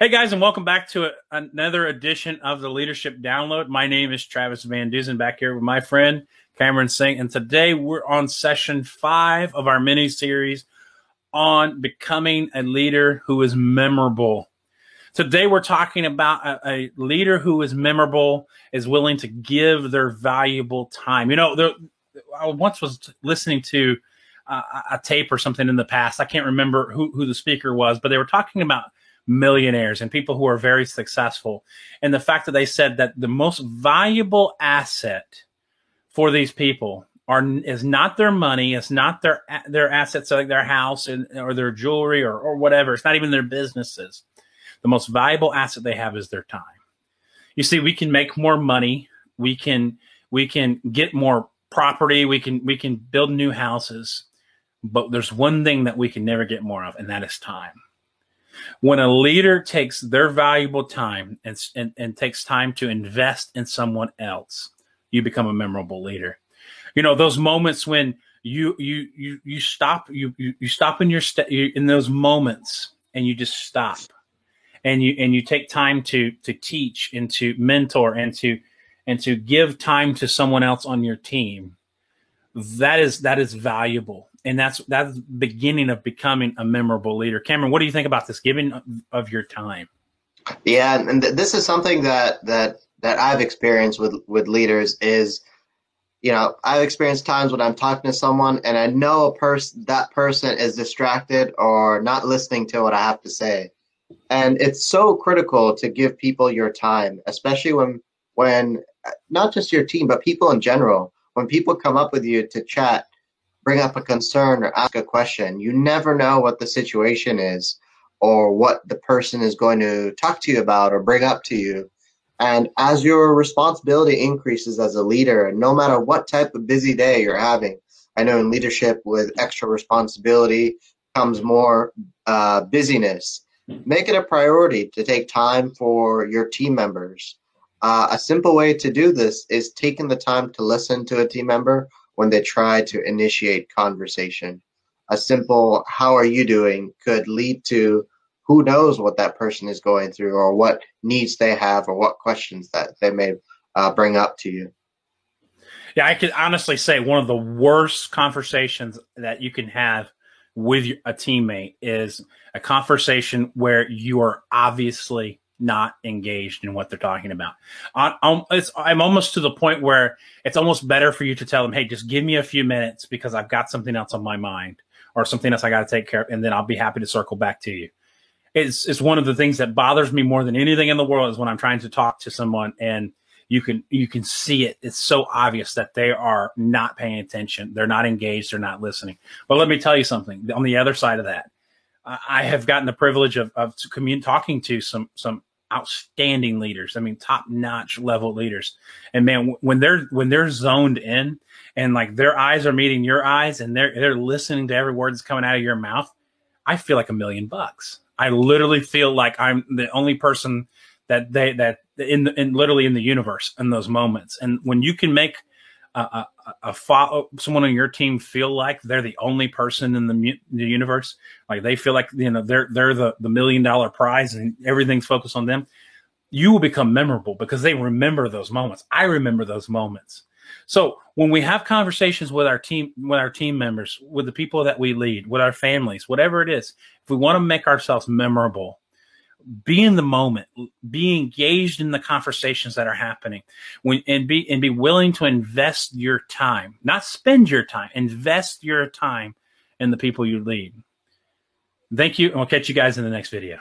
Hey guys, and welcome back to a, another edition of the Leadership Download. My name is Travis Van Dusen, back here with my friend Cameron Singh, and today we're on session five of our mini series on becoming a leader who is memorable. Today we're talking about a, a leader who is memorable, is willing to give their valuable time. You know, there, I once was listening to uh, a tape or something in the past. I can't remember who, who the speaker was, but they were talking about millionaires and people who are very successful. And the fact that they said that the most valuable asset for these people are is not their money, it's not their their assets like their house and, or their jewelry or, or whatever. It's not even their businesses. The most valuable asset they have is their time. You see, we can make more money, we can we can get more property, we can we can build new houses, but there's one thing that we can never get more of, and that is time. When a leader takes their valuable time and, and, and takes time to invest in someone else, you become a memorable leader. You know, those moments when you you you you stop you you, you stop in your st- in those moments and you just stop. And you and you take time to to teach and to mentor and to and to give time to someone else on your team. That is that is valuable and that's that's the beginning of becoming a memorable leader. Cameron, what do you think about this giving of your time? Yeah, and th- this is something that that that I've experienced with with leaders is you know, I've experienced times when I'm talking to someone and I know a person that person is distracted or not listening to what I have to say. And it's so critical to give people your time, especially when when not just your team, but people in general. When people come up with you to chat, bring up a concern or ask a question. You never know what the situation is or what the person is going to talk to you about or bring up to you. And as your responsibility increases as a leader, no matter what type of busy day you're having, I know in leadership with extra responsibility comes more uh, busyness. Make it a priority to take time for your team members. Uh, a simple way to do this is taking the time to listen to a team member when they try to initiate conversation. A simple "How are you doing?" could lead to who knows what that person is going through or what needs they have or what questions that they may uh, bring up to you. Yeah, I could honestly say one of the worst conversations that you can have with a teammate is a conversation where you are obviously not engaged in what they're talking about. I'm, I'm almost to the point where it's almost better for you to tell them, hey, just give me a few minutes because I've got something else on my mind or something else I got to take care of, and then I'll be happy to circle back to you. It's, it's one of the things that bothers me more than anything in the world is when I'm trying to talk to someone and you can you can see it. It's so obvious that they are not paying attention. They're not engaged. They're not listening. But let me tell you something. On the other side of that, I have gotten the privilege of, of commun- talking to some some outstanding leaders. I mean, top notch level leaders. And man, when they're when they're zoned in and like their eyes are meeting your eyes and they're they're listening to every word that's coming out of your mouth, I feel like a million bucks. I literally feel like I'm the only person that they that in in literally in the universe in those moments. And when you can make a, a, a fo- someone on your team feel like they're the only person in the, the universe, like they feel like you know they're they're the the million dollar prize and everything's focused on them, you will become memorable because they remember those moments. I remember those moments. So when we have conversations with our team, with our team members, with the people that we lead, with our families, whatever it is, if we want to make ourselves memorable, be in the moment, be engaged in the conversations that are happening, when, and be and be willing to invest your time, not spend your time, invest your time in the people you lead. Thank you, and we'll catch you guys in the next video.